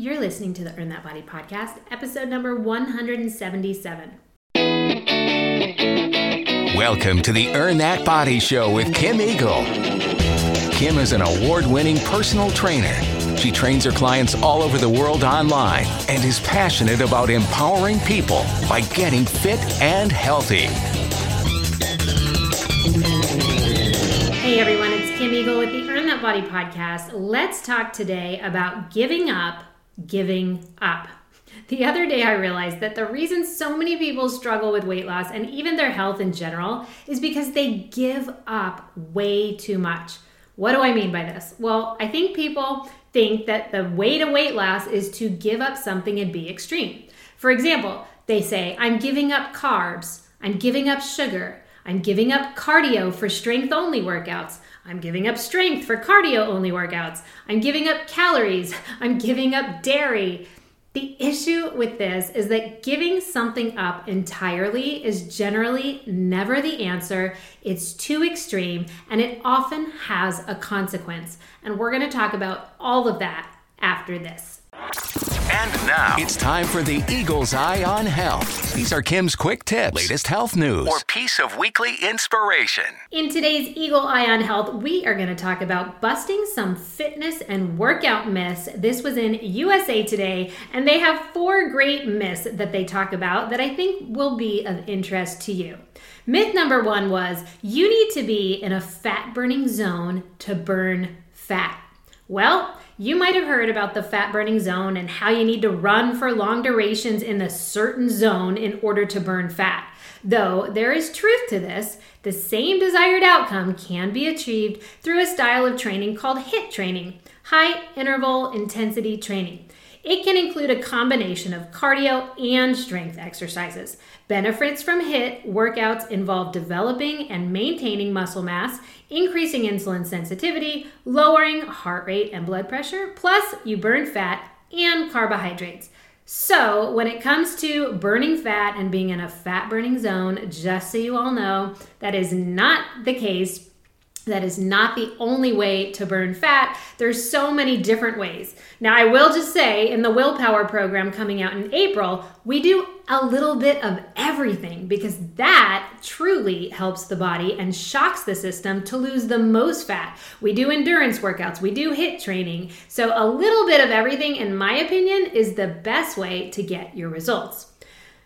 You're listening to the Earn That Body podcast, episode number 177. Welcome to the Earn That Body Show with Kim Eagle. Kim is an award winning personal trainer. She trains her clients all over the world online and is passionate about empowering people by getting fit and healthy. Hey everyone, it's Kim Eagle with the Earn That Body podcast. Let's talk today about giving up, giving up. The other day, I realized that the reason so many people struggle with weight loss and even their health in general is because they give up way too much. What do I mean by this? Well, I think people think that the way to weight loss is to give up something and be extreme. For example, they say, I'm giving up carbs, I'm giving up sugar, I'm giving up cardio for strength only workouts. I'm giving up strength for cardio only workouts. I'm giving up calories. I'm giving up dairy. The issue with this is that giving something up entirely is generally never the answer. It's too extreme and it often has a consequence. And we're going to talk about all of that after this. And now it's time for the Eagle's Eye on Health. These are Kim's quick tips, latest health news, or piece of weekly inspiration. In today's Eagle Eye on Health, we are going to talk about busting some fitness and workout myths. This was in USA Today, and they have four great myths that they talk about that I think will be of interest to you. Myth number one was you need to be in a fat burning zone to burn fat. Well, you might have heard about the fat burning zone and how you need to run for long durations in a certain zone in order to burn fat. Though there is truth to this, the same desired outcome can be achieved through a style of training called HIIT training, high interval intensity training. It can include a combination of cardio and strength exercises. Benefits from HIIT workouts involve developing and maintaining muscle mass, increasing insulin sensitivity, lowering heart rate and blood pressure, plus you burn fat and carbohydrates. So, when it comes to burning fat and being in a fat burning zone, just so you all know, that is not the case that is not the only way to burn fat. There's so many different ways. Now, I will just say in the willpower program coming out in April, we do a little bit of everything because that truly helps the body and shocks the system to lose the most fat. We do endurance workouts, we do HIIT training. So, a little bit of everything, in my opinion, is the best way to get your results.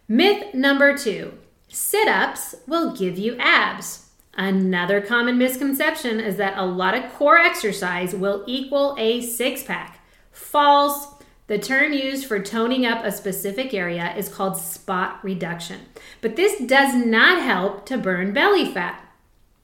Myth number two sit ups will give you abs. Another common misconception is that a lot of core exercise will equal a six pack. False. The term used for toning up a specific area is called spot reduction. But this does not help to burn belly fat.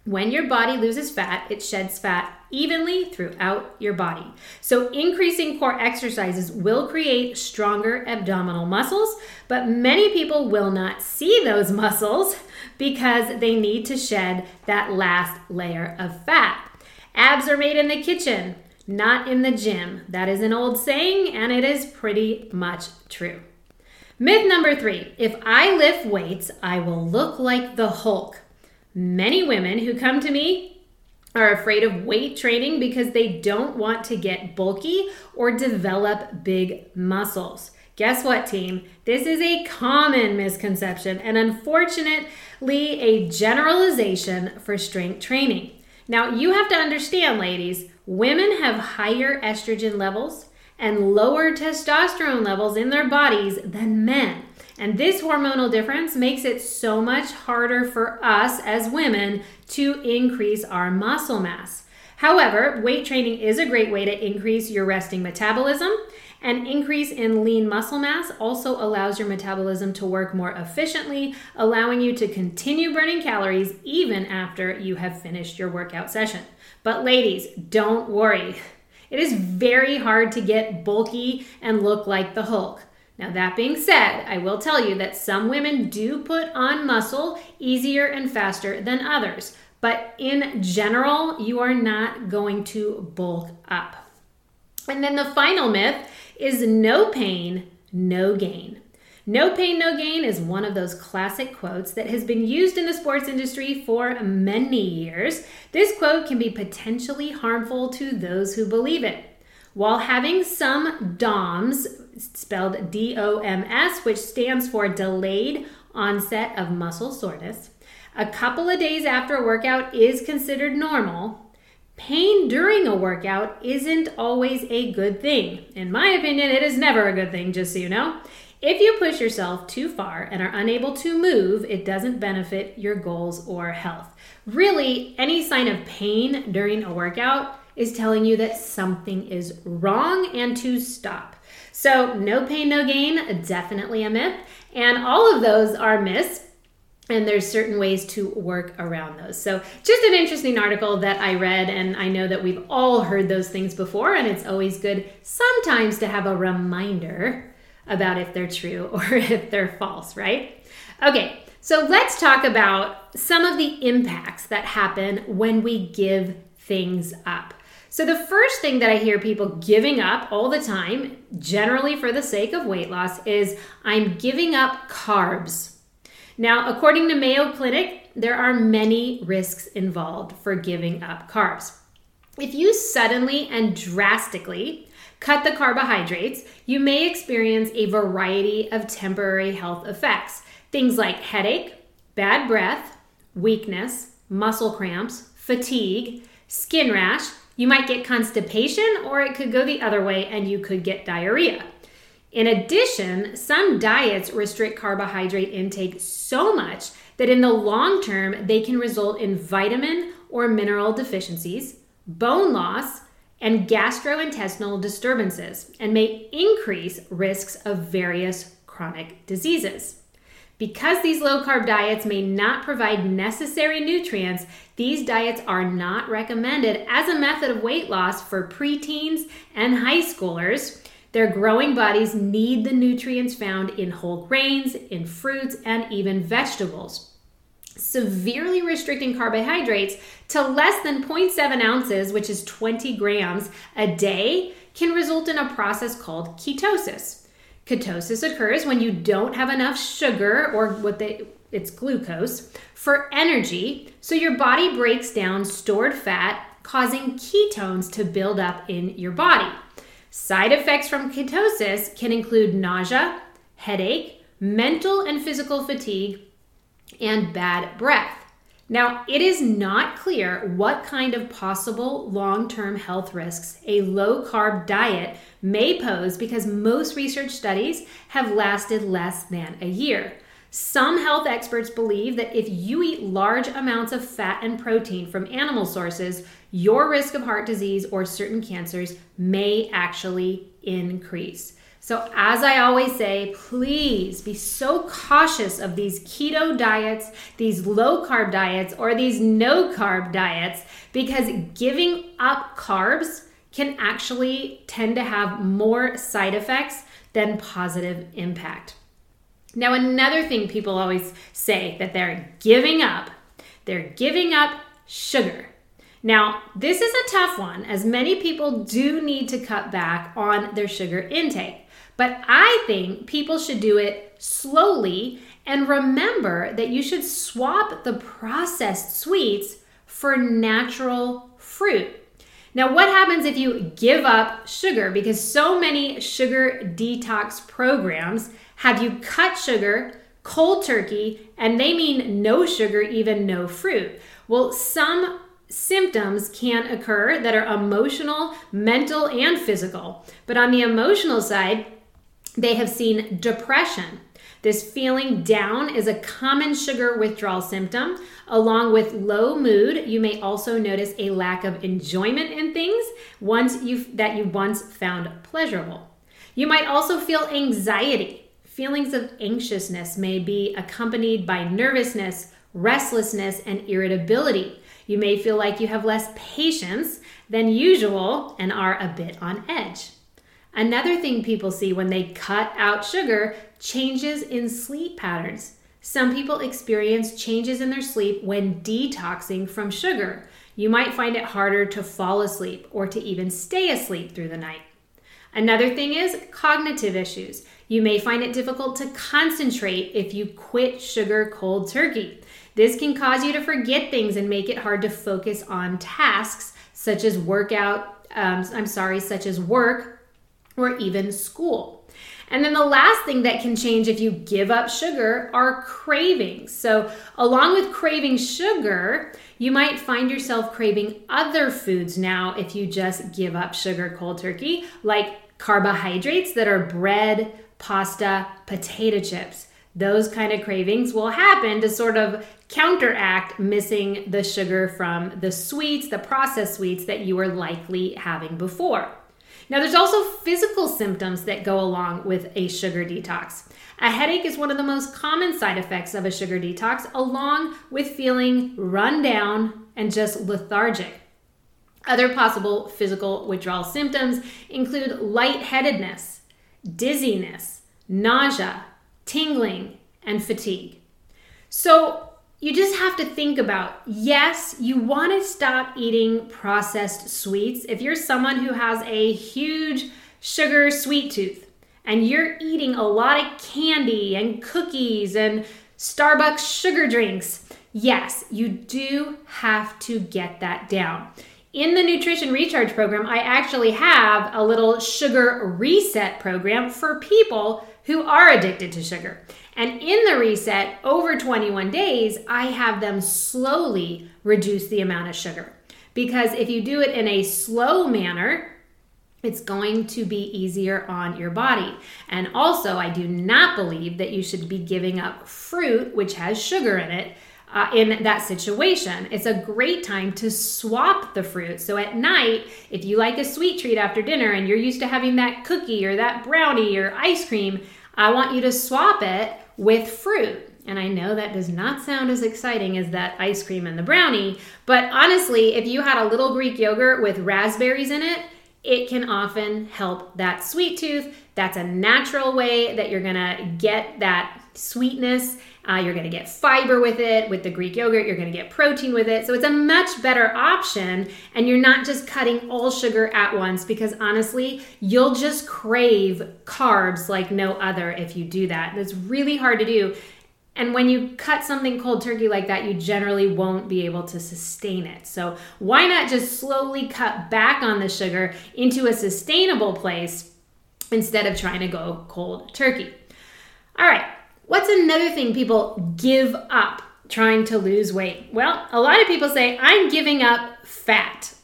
When your body loses fat, it sheds fat evenly throughout your body. So, increasing core exercises will create stronger abdominal muscles, but many people will not see those muscles because they need to shed that last layer of fat. Abs are made in the kitchen, not in the gym. That is an old saying, and it is pretty much true. Myth number three if I lift weights, I will look like the Hulk. Many women who come to me are afraid of weight training because they don't want to get bulky or develop big muscles. Guess what, team? This is a common misconception and unfortunately a generalization for strength training. Now, you have to understand, ladies, women have higher estrogen levels and lower testosterone levels in their bodies than men. And this hormonal difference makes it so much harder for us as women to increase our muscle mass. However, weight training is a great way to increase your resting metabolism. An increase in lean muscle mass also allows your metabolism to work more efficiently, allowing you to continue burning calories even after you have finished your workout session. But, ladies, don't worry. It is very hard to get bulky and look like the Hulk. Now, that being said, I will tell you that some women do put on muscle easier and faster than others. But in general, you are not going to bulk up. And then the final myth is no pain, no gain. No pain, no gain is one of those classic quotes that has been used in the sports industry for many years. This quote can be potentially harmful to those who believe it. while having some DOMS, spelled D O M S, which stands for delayed onset of muscle soreness, a couple of days after a workout is considered normal. Pain during a workout isn't always a good thing. In my opinion, it is never a good thing, just so you know. If you push yourself too far and are unable to move, it doesn't benefit your goals or health. Really, any sign of pain during a workout is telling you that something is wrong and to stop. So, no pain, no gain, definitely a myth. And all of those are myths and there's certain ways to work around those. So, just an interesting article that I read, and I know that we've all heard those things before, and it's always good sometimes to have a reminder about if they're true or if they're false, right? Okay, so let's talk about some of the impacts that happen when we give things up. So, the first thing that I hear people giving up all the time, generally for the sake of weight loss, is I'm giving up carbs. Now, according to Mayo Clinic, there are many risks involved for giving up carbs. If you suddenly and drastically cut the carbohydrates, you may experience a variety of temporary health effects. Things like headache, bad breath, weakness, muscle cramps, fatigue, skin rash. You might get constipation, or it could go the other way and you could get diarrhea. In addition, some diets restrict carbohydrate intake so much that in the long term, they can result in vitamin or mineral deficiencies, bone loss, and gastrointestinal disturbances, and may increase risks of various chronic diseases. Because these low carb diets may not provide necessary nutrients, these diets are not recommended as a method of weight loss for preteens and high schoolers their growing bodies need the nutrients found in whole grains, in fruits, and even vegetables. Severely restricting carbohydrates to less than 0.7 ounces, which is 20 grams a day, can result in a process called ketosis. Ketosis occurs when you don't have enough sugar or what they it's glucose for energy, so your body breaks down stored fat, causing ketones to build up in your body. Side effects from ketosis can include nausea, headache, mental and physical fatigue, and bad breath. Now, it is not clear what kind of possible long term health risks a low carb diet may pose because most research studies have lasted less than a year. Some health experts believe that if you eat large amounts of fat and protein from animal sources, your risk of heart disease or certain cancers may actually increase. So, as I always say, please be so cautious of these keto diets, these low carb diets, or these no carb diets because giving up carbs can actually tend to have more side effects than positive impact. Now, another thing people always say that they're giving up, they're giving up sugar. Now, this is a tough one as many people do need to cut back on their sugar intake. But I think people should do it slowly and remember that you should swap the processed sweets for natural fruit. Now, what happens if you give up sugar? Because so many sugar detox programs have you cut sugar cold turkey, and they mean no sugar, even no fruit. Well, some symptoms can occur that are emotional, mental, and physical. But on the emotional side, they have seen depression. This feeling down is a common sugar withdrawal symptom. Along with low mood, you may also notice a lack of enjoyment in things once you that you once found pleasurable. You might also feel anxiety. Feelings of anxiousness may be accompanied by nervousness, restlessness, and irritability. You may feel like you have less patience than usual and are a bit on edge. Another thing people see when they cut out sugar changes in sleep patterns. Some people experience changes in their sleep when detoxing from sugar. You might find it harder to fall asleep or to even stay asleep through the night. Another thing is cognitive issues. You may find it difficult to concentrate if you quit sugar cold turkey. This can cause you to forget things and make it hard to focus on tasks such as workout um, I'm sorry, such as work or even school. And then the last thing that can change if you give up sugar are cravings. So, along with craving sugar, you might find yourself craving other foods now if you just give up sugar cold turkey, like carbohydrates that are bread, pasta, potato chips. Those kind of cravings will happen to sort of counteract missing the sugar from the sweets, the processed sweets that you were likely having before. Now, there's also physical symptoms that go along with a sugar detox. A headache is one of the most common side effects of a sugar detox, along with feeling run down and just lethargic. Other possible physical withdrawal symptoms include lightheadedness, dizziness, nausea, tingling, and fatigue. So, you just have to think about yes, you want to stop eating processed sweets. If you're someone who has a huge sugar sweet tooth and you're eating a lot of candy and cookies and Starbucks sugar drinks, yes, you do have to get that down. In the Nutrition Recharge program, I actually have a little sugar reset program for people who are addicted to sugar. And in the reset, over 21 days, I have them slowly reduce the amount of sugar. Because if you do it in a slow manner, it's going to be easier on your body. And also, I do not believe that you should be giving up fruit, which has sugar in it, uh, in that situation. It's a great time to swap the fruit. So at night, if you like a sweet treat after dinner and you're used to having that cookie or that brownie or ice cream, I want you to swap it with fruit. And I know that does not sound as exciting as that ice cream and the brownie, but honestly, if you had a little Greek yogurt with raspberries in it, it can often help that sweet tooth. That's a natural way that you're gonna get that sweetness. Uh, you're gonna get fiber with it. With the Greek yogurt, you're gonna get protein with it. So it's a much better option, and you're not just cutting all sugar at once because honestly, you'll just crave carbs like no other if you do that. It's really hard to do. And when you cut something cold turkey like that, you generally won't be able to sustain it. So, why not just slowly cut back on the sugar into a sustainable place instead of trying to go cold turkey? All right, what's another thing people give up trying to lose weight? Well, a lot of people say, I'm giving up fat.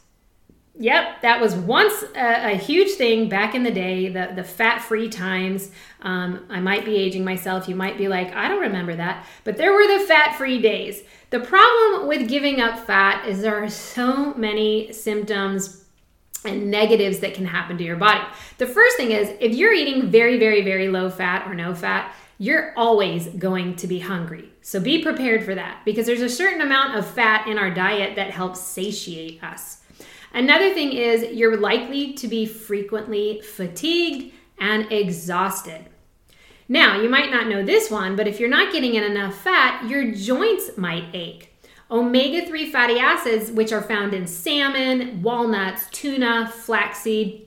Yep, that was once a, a, huge thing back in the day, the, the fat free times. Um, I might be aging myself. You might be like, I don't remember that. But there were the fat free days. The problem with giving up fat is there are so many symptoms and negatives that can happen to your body. The first thing is if you're eating very, very, very low fat or no fat, you're always going to be hungry. So be prepared for that because there's a certain amount of fat in our diet that helps satiate us. Another thing is you're likely to be frequently fatigued and exhausted. Now, you might not know this one, but if you're not getting in enough fat, your joints might ache. Omega 3 fatty acids, which are found in salmon, walnuts, tuna, flaxseed,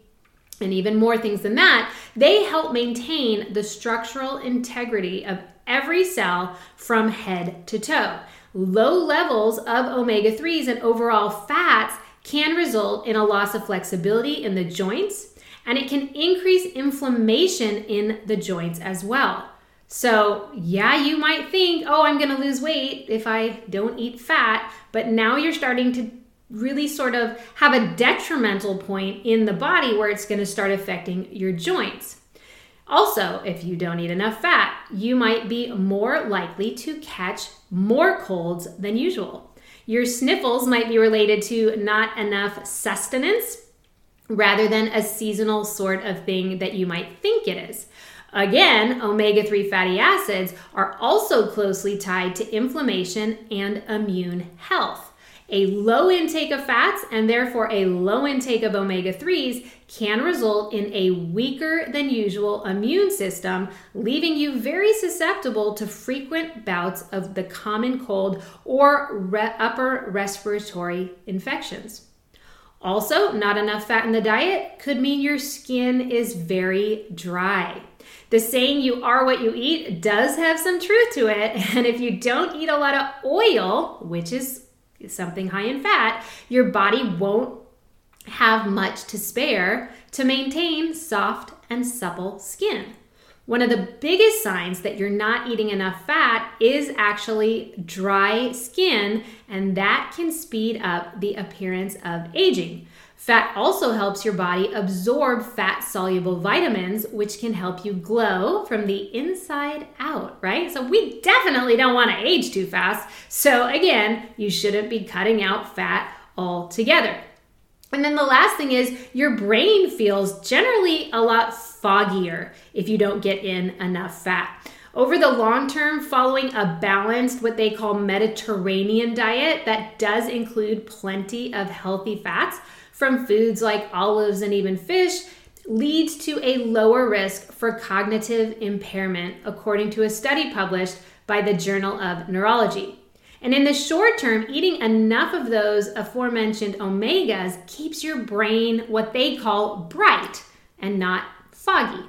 and even more things than that, they help maintain the structural integrity of every cell from head to toe. Low levels of omega 3s and overall fats can result in a loss of flexibility in the joints and it can increase inflammation in the joints as well. So, yeah, you might think, oh, I'm to lose weight if I don't eat fat, but now you're starting to really sort of have a detrimental point in the body where it's going to start affecting your joints. Also, if you don't eat enough fat, you might be more likely to catch more colds than usual. Your sniffles might be related to not enough sustenance rather than a seasonal sort of thing that you might think it is. Again, omega 3 fatty acids are also closely tied to inflammation and immune health. A low intake of fats and therefore a low intake of omega 3s can result in a weaker than usual immune system, leaving you very susceptible to frequent bouts of the common cold or re- upper respiratory infections. Also, not enough fat in the diet could mean your skin is very dry. The saying you are what you eat does have some truth to it, and if you don't eat a lot of oil, which is something high in fat, your body won't have much to spare to maintain soft and supple skin. One of the biggest signs that you're not eating enough fat is actually dry skin, and that can speed up the appearance of aging. Fat also helps your body absorb fat soluble vitamins, which can help you glow from the inside out, right? So, we definitely don't want to age too fast. So, again, you shouldn't be cutting out fat altogether. And then the last thing is your brain feels generally a lot foggier if you don't get in enough fat. Over the long term, following a balanced, what they call Mediterranean diet that does include plenty of healthy fats from foods like olives and even fish, leads to a lower risk for cognitive impairment, according to a study published by the Journal of Neurology. And in the short term, eating enough of those aforementioned omegas keeps your brain what they call bright and not foggy.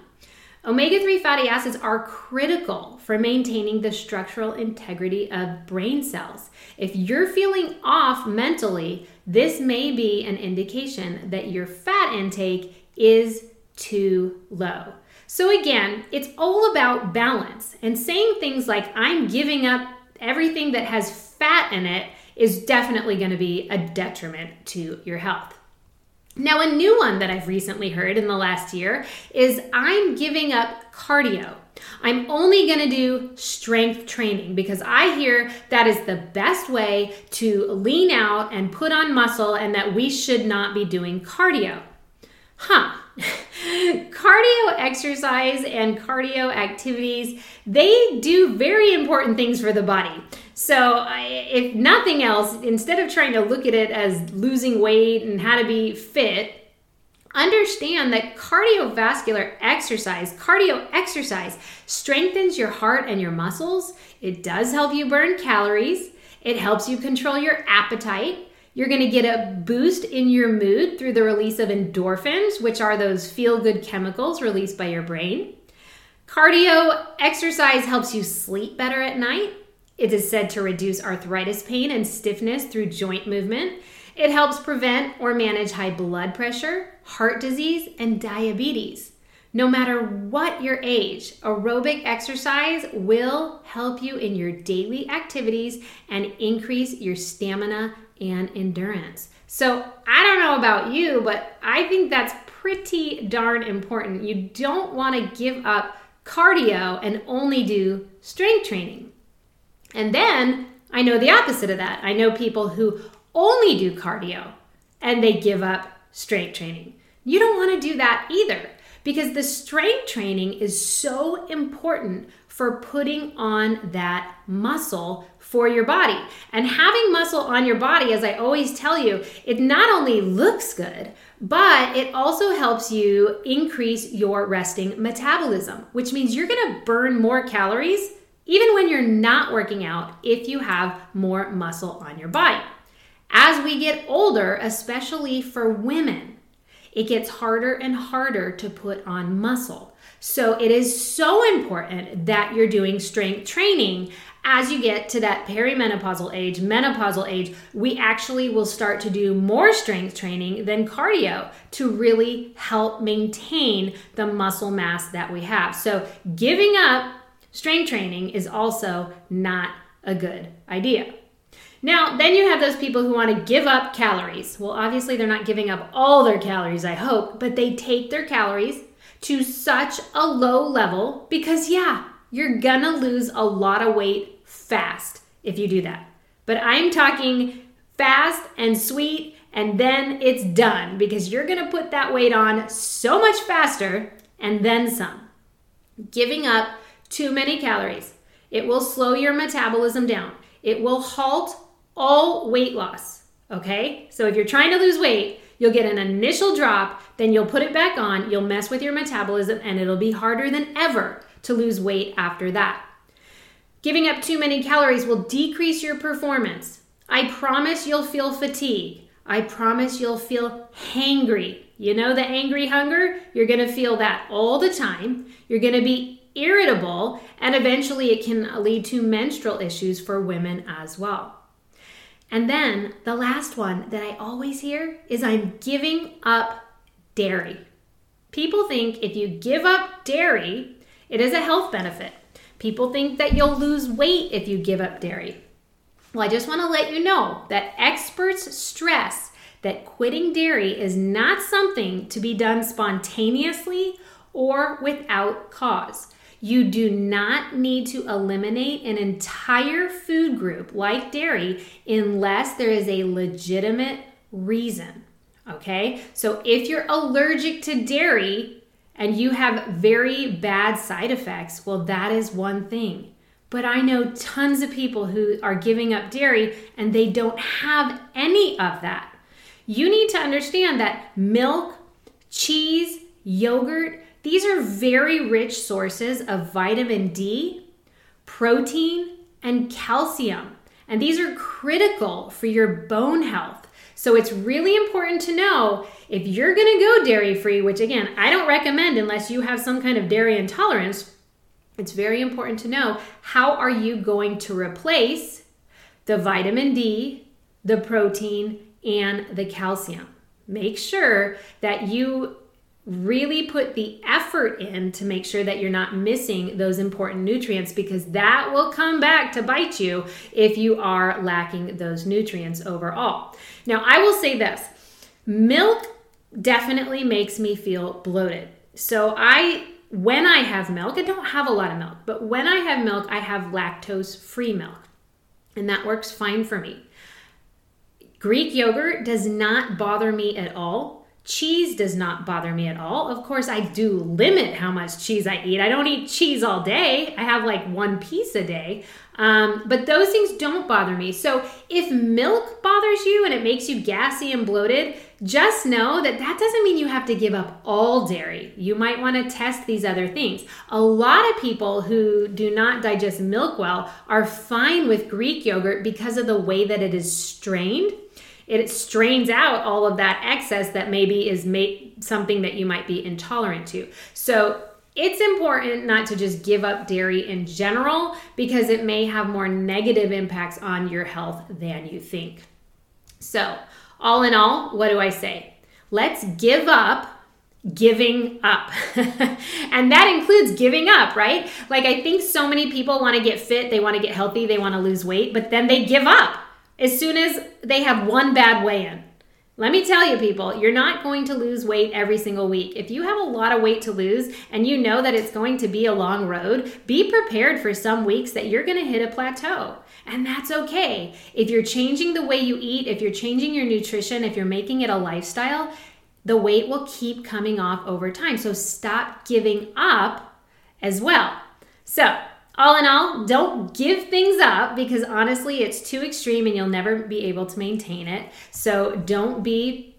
Omega 3 fatty acids are critical for maintaining the structural integrity of brain cells. If you're feeling off mentally, this may be an indication that your fat intake is too low. So, again, it's all about balance and saying things like, I'm giving up everything that has fat in it is definitely going to be a detriment to your health. Now, a new one that I've recently heard in the last year is I'm giving up cardio. I'm only going to do strength training because I hear that is the best way to lean out and put on muscle and that we should not be doing cardio. Huh. cardio exercise and cardio activities, they do very important things for the body. So, if nothing else, instead of trying to look at it as losing weight and how to be fit, understand that cardiovascular exercise, cardio exercise, strengthens your heart and your muscles. It does help you burn calories. It helps you control your appetite. You're going to get a boost in your mood through the release of endorphins, which are those feel good chemicals released by your brain. Cardio exercise helps you sleep better at night. It is said to reduce arthritis pain and stiffness through joint movement. It helps prevent or manage high blood pressure, heart disease, and diabetes. No matter what your age, aerobic exercise will help you in your daily activities and increase your stamina and endurance. So, I don't know about you, but I think that's pretty darn important. You don't want to give up cardio and only do strength training. And then I know the opposite of that. I know people who only do cardio and they give up strength training. You don't want to do that either because the strength training is so important for putting on that muscle for your body. And having muscle on your body, as I always tell you, it not only looks good, but it also helps you increase your resting metabolism, which means you're gonna burn more calories even when you're not working out if you have more muscle on your body. As we get older, especially for women, it gets harder and harder to put on muscle. So it is so important that you're doing strength training as you get to that perimenopausal age, menopausal age, we actually will start to do more strength training than cardio to really help maintain the muscle mass that we have. So giving up strength training is also not a good idea. Now, then you have those people who want to give up calories. Well, obviously, they're not giving up all their calories, I hope, but they take their calories to such a low level because, yeah, you're gonna lose a lot of weight fast if you do that. But I'm talking fast and sweet, and then it's done because you're gonna put that weight on so much faster and then some. Giving up too many calories. It will slow your metabolism down. It will halt all weight loss. Okay? So if you're trying to lose weight, you'll get an initial drop, then you'll put it back on, you'll mess with your metabolism, and it'll be harder than ever to lose weight after that. Giving up too many calories will decrease your performance. I promise you'll feel fatigue. I promise you'll feel hangry. You know the angry hunger? You're gonna feel that all the time. You're gonna be irritable, and eventually it can lead to menstrual issues for women as well. And then the last one that I always hear is I'm giving up dairy. People think if you give up dairy, it is a health benefit. People think that you'll lose weight if you give up dairy. Well, I just want to let you know that experts stress that quitting dairy is not something to be done spontaneously or without cause. You do not need to eliminate an entire food group like dairy unless there is a legitimate reason. Okay, so if you're allergic to dairy and you have very bad side effects, well, that is one thing. But I know tons of people who are giving up dairy and they don't have any of that. You need to understand that milk, cheese, yogurt, these are very rich sources of vitamin D, protein, and calcium. And these are critical for your bone health. So it's really important to know if you're going to go dairy free, which again, I don't recommend unless you have some kind of dairy intolerance. It's very important to know how are you going to replace the vitamin D, the protein, and the calcium. Make sure that you really put the effort in to make sure that you're not missing those important nutrients because that will come back to bite you if you are lacking those nutrients overall. Now, I will say this milk definitely makes me feel bloated. So, I when I have milk, I don't have a lot of milk, but when I have milk, I have lactose free milk, and that works fine for me. Greek yogurt does not bother me at all Cheese does not bother me at all. Of course, I do limit how much cheese I eat. I don't eat cheese all day. I have like one piece a day. Um, but those things don't bother me. So if milk bothers you and it makes you gassy and bloated, just know that that doesn't mean you have to give up all dairy. You might want to test these other things. A lot of people who do not digest milk well are fine with Greek yogurt because of the way that it is strained it strains out all of that excess that maybe is something that you might be intolerant to. So it's important not to just give up dairy in general because it may have more negative impacts on your health than you think. So, all in all, what do I say? Let's give up giving up. and that includes giving up, right? Like, I think so many people want to get fit, they want to get healthy, they want to lose weight, but then they give up as soon as they have one bad weigh in. Let me tell you, people, you're not going to lose weight every single week. If you have a lot of weight to lose and you know that it's going to be a long road, be prepared for some weeks that you're going to hit a plateau. And that's okay. If you're changing the way you eat, if you're changing your nutrition, if you're making it a lifestyle, the weight will keep coming off over time. So stop giving up as well. So, all in all, don't give things up because honestly, it's too extreme and you'll never be able to maintain it. So don't be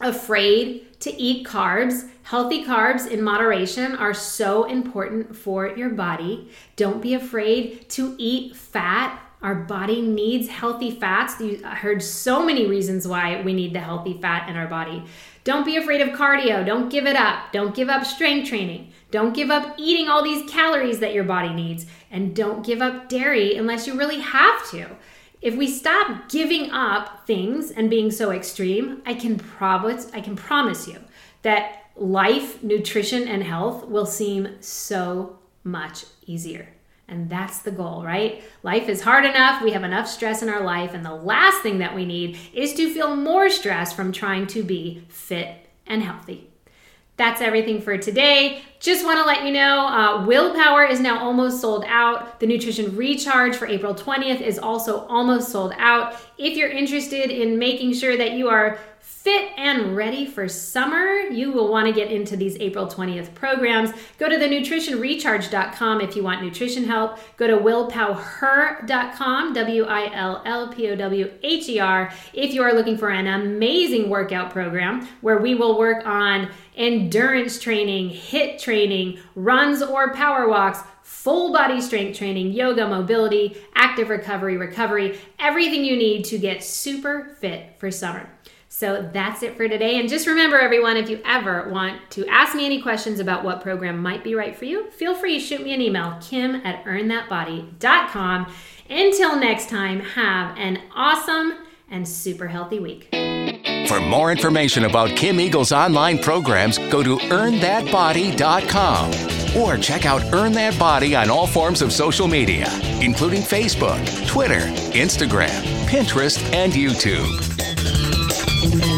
afraid to eat carbs. Healthy carbs in moderation are so important for your body. Don't be afraid to eat fat. Our body needs healthy fats. You heard so many reasons why we need the healthy fat in our body. Don't be afraid of cardio. Don't give it up. Don't give up strength training. Don't give up eating all these calories that your body needs. And don't give up dairy unless you really have to. If we stop giving up things and being so extreme, I can promise I can promise you that life, nutrition and health will seem so much easier. And that's the goal, right? Life is hard enough. We have enough stress in our life. And the last thing that we need is to feel more stress from trying to be fit and healthy. That's everything for today. Just want to let you know uh, Willpower is now almost sold out. The Nutrition Recharge for April 20th is also almost sold out. If you're interested in making sure that you are fit and ready for summer, you will want to get into these April 20th programs. Go to the nutritionrecharge.com if you want nutrition help. Go to willpowher.com, W I L L P O W H E R, if you are looking for an amazing workout program where we will work on endurance training, HIIT training, runs or power walks full body strength training, yoga, mobility, active recovery, recovery, everything you need to get super fit for summer. So that's it for today. And just remember, everyone, if you ever want to ask me any questions about what program might be right for you, feel free to shoot me an email, kim at earnthatbody.com. Until next time, have an awesome and super healthy week. For more information about Kim Eagle's online programs, go to earnthatbody.com or check out Earn That Body on all forms of social media, including Facebook, Twitter, Instagram, Pinterest, and YouTube. Thank you.